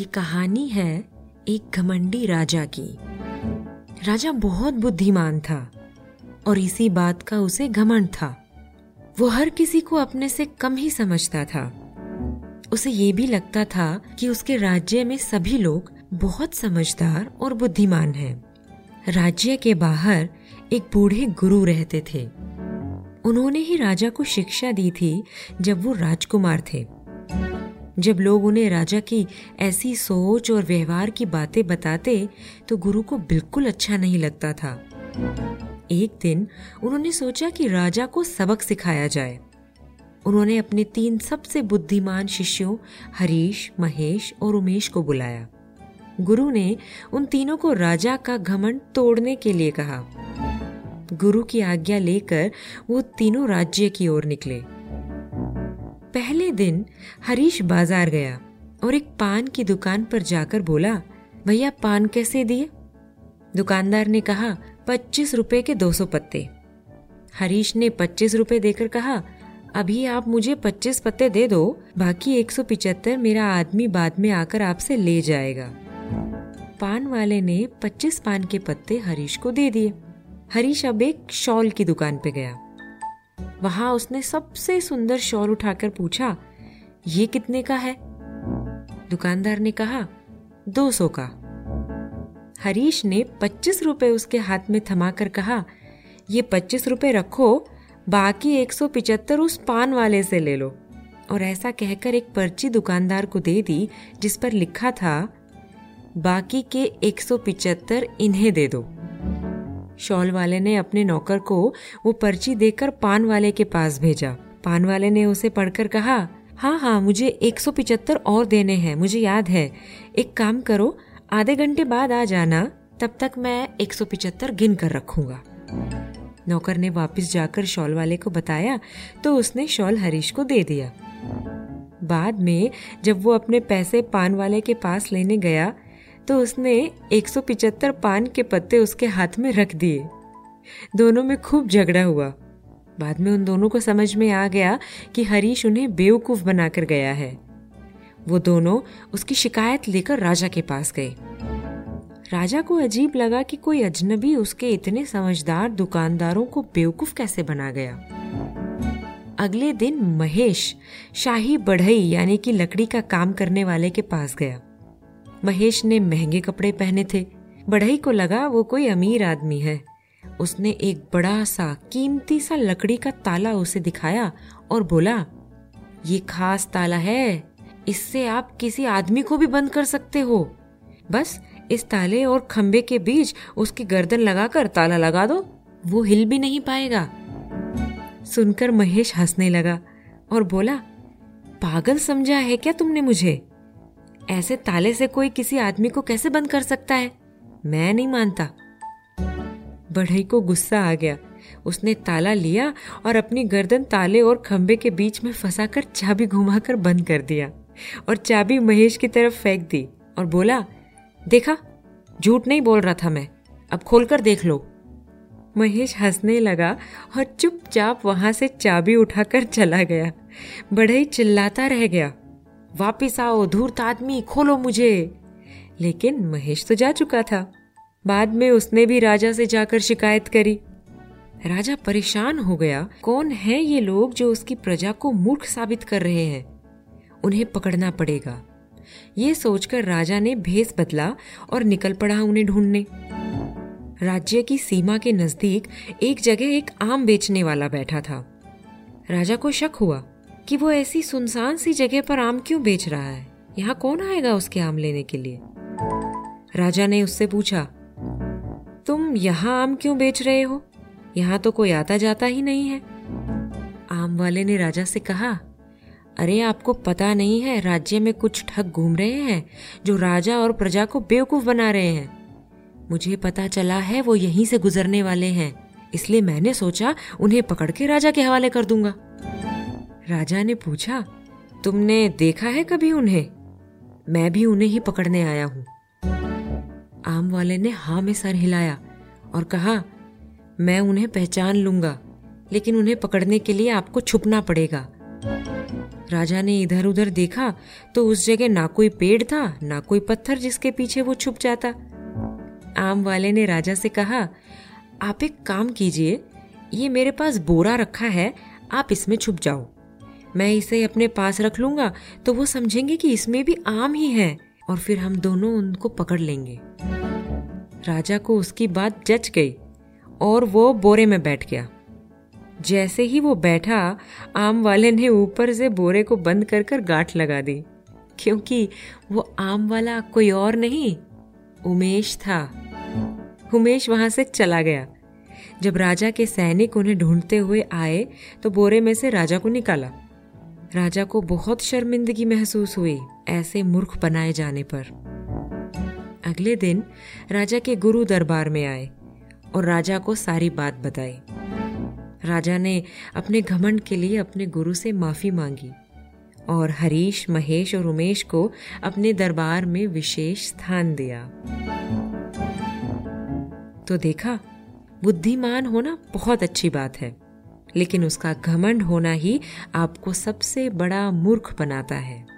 ये कहानी है एक घमंडी राजा की। राजा बहुत बुद्धिमान था और इसी बात का उसे घमंड था। वो हर किसी को अपने से कम ही समझता था। उसे ये भी लगता था कि उसके राज्य में सभी लोग बहुत समझदार और बुद्धिमान हैं। राज्य के बाहर एक बूढ़े गुरु रहते थे। उन्होंने ही राजा को शिक्षा दी थी जब वो राजकुमार थे। जब लोग उन्हें राजा की ऐसी सोच और व्यवहार की बातें बताते तो गुरु को बिल्कुल अच्छा नहीं लगता था। एक दिन उन्होंने सोचा कि राजा को सबक सिखाया जाए। उन्होंने अपने तीन सबसे बुद्धिमान शिष्यों, हरीश, महेश और उमेश को बुलाया। गुरु ने उन तीनों को राजा का घमंड तोड़ने के लिए कहा। गुरु की आज्ञा लेकर वो तीनों राज्य की ओर निकले। पहले दिन हरीश बाज़ार गया और एक पान की दुकान पर जाकर बोला, भैया, पान कैसे दिए? दुकानदार ने कहा, पच्चीस रुपए के दो सौ पत्ते। हरीश ने पच्चीस रुपए देकर कहा, अभी आप मुझे पच्चीस पत्ते दे दो, बाकी एक सौ पिचहत्तर मेरा आदमी बाद में आकर आपसे ले जाएगा। पान वाले ने पच्चीस पान के पत्ते हरीश को दे दिए। हरीश अब एक शॉल की दुकान पे गया। वहाँ उसने सबसे सुंदर शॉल उठाकर पूछा, ये कितने का है? दुकानदार ने कहा, दो सौ का. हरीश ने पच्चीस रुपए उसके हाथ में थमाकर कहा, ये पच्चीस रुपए रखो, बाकी एक सौ पिचहत्तर उस पान वाले से ले लो। और ऐसा कहकर एक पर्ची दुकानदार को दे दी, जिस पर लिखा था, बाकी के एक सौ पिचहत्तर इन्हें दे दो। शॉल वाले ने अपने नौकर को वो पर्ची देकर पान वाले के पास भेजा। पान वाले ने उसे पढ़कर कहा हाँ हाँ मुझे एक सौ पिचहत्तर और देने हैं, मुझे याद है। एक काम करो, आधे घंटे बाद आ जाना, तब तक मैं एक सौ पिचहत्तर गिन कर रखूँगा। नौकर ने वापस जाकर शॉल वाले को बताया तो उसने शॉल हरीश को दे दिया। बाद में जब वो अपने पैसे पान वाले के पास लेने गया तो उसने एक सौ पिचहत्तर पान के पत्ते उसके हाथ में रख दिए। दोनों में खूब झगड़ा हुआ। बाद में उन दोनों को समझ में आ गया कि हरीश उन्हें बेवकूफ़ बनाकर गया है। वो दोनों उसकी शिकायत लेकर राजा के पास गए। राजा को अजीब लगा कि कोई अजनबी उसके इतने समझदार दुकानदारों को बेवकूफ़ कैसे बना गया। अगले दिन महेश शाही बढ़ई यानी कि लकड़ी का काम करने वाले के पास गया। महेश ने महँगे कपड़े पहने थे। बढ़ई को लगा, वो कोई अमीर आदमी है। उसने एक बड़ा सा, कीमती सा लकड़ी का ताला उसे दिखाया और बोला, ये खास ताला है। इससे आप किसी आदमी को भी बंद कर सकते हो। बस, इस ताले और खम्बे के बीच उसकी गर्दन लगाकर ताला लगा दो। वो हिल भी नहीं पाएगा। सुनकर महेश हंसने लगा और बोला, पागल समझा है क्या तुमने मुझे? ऐसे ताले से कोई किसी आदमी को कैसे बंद कर सकता है? मैं नहीं मानता। बढ़ई को गुस्सा आ गया। उसने ताला लिया और अपनी गर्दन ताले और खंबे के बीच में फंसाकर चाबी घुमाकर बंद कर दिया और चाबी महेश की तरफ़ फेंक दी और बोला, देखा, झूठ नहीं बोल रहा था मैं। अब खोलकर देख लो। महेश हंसने लगा और चुपचाप वहाँ से चाबी उठाकर चला गया। बढ़ई चिल्लाता रह गया। वापिस आओ, धूर्त आदमी, खोलो मुझे। लेकिन महेश तो जा चुका था। बाद में उसने भी राजा से जाकर शिकायत करी। राजा परेशान हो गया, कौन है ये लोग जो उसकी प्रजा को मूर्ख साबित कर रहे हैं? उन्हें पकड़ना पड़ेगा। ये सोचकर राजा ने भेस बदला और निकल पड़ा उन्हें ढूँढने। राज्य की सीमा के नज़दीक एक जगह एक आम बेचने वाला बैठा था। राजा को शक हुआ। कि वो ऐसी सुनसान सी जगह पर आम क्यों बेच रहा है? यहाँ कौन आएगा उसके आम लेने के लिए? राजा ने उससे पूछा, तुम यहाँ आम क्यों बेच रहे हो? यहाँ तो कोई आता जाता ही नहीं है। आम वाले ने राजा से कहा, अरे, आपको पता नहीं है, राज्य में कुछ ठग घूम रहे हैं, जो राजा और प्रजा को बेवकूफ़ बना रहे हैं। मुझे पता चला है, वो यहीं से गुजरने वाले हैं, इसलिए मैंने सोचा उन्हें पकड़ के राजा के हवाले कर दूँगा। राजा ने पूछा, तुमने देखा है कभी उन्हें? मैं भी उन्हें ही पकड़ने आया हूँ. आम वाले ने हाँ में सर हिलाया और कहा, मैं उन्हें पहचान लूँगा, लेकिन उन्हें पकड़ने के लिए आपको छुपना पड़ेगा. राजा ने इधर उधर देखा तो उस जगह ना कोई पेड़ था, ना कोई पत्थर जिसके पीछे वो छुप जाता। आम वाले ने राजा से कहा, आप एक काम कीजिए, ये मेरे पास बोरा रखा है, आप इसमें छुप जाओ। मैं इसे अपने पास रख लूँगा तो वो समझेंगे कि इसमें भी आम ही है, और फिर हम दोनों उनको पकड़ लेंगे। राजा को उसकी बात जच गई, और वो बोरे में बैठ गया। जैसे ही वो बैठा, आम वाले ने ऊपर से बोरे को बंद कर कर गांठ लगा दी, क्योंकि वो आम वाला कोई और नहीं, उमेश था। उमेश वहाँ से चला गया। जब राजा के सैनिक उन्हें ढूंढते हुए आए तो बोरे में से राजा को निकाला। राजा को बहुत शर्मिंदगी महसूस हुई ऐसे मूर्ख बनाए जाने पर। अगले दिन राजा के गुरु दरबार में आए और राजा को सारी बात बताई। राजा ने अपने घमंड के लिए अपने गुरु से माफ़ी मांगी और हरीश, महेश और उमेश को अपने दरबार में विशेष स्थान दिया। तो देखा, बुद्धिमान होना बहुत अच्छी बात है। लेकिन उसका घमंड होना ही आपको सबसे बड़ा मूर्ख बनाता है।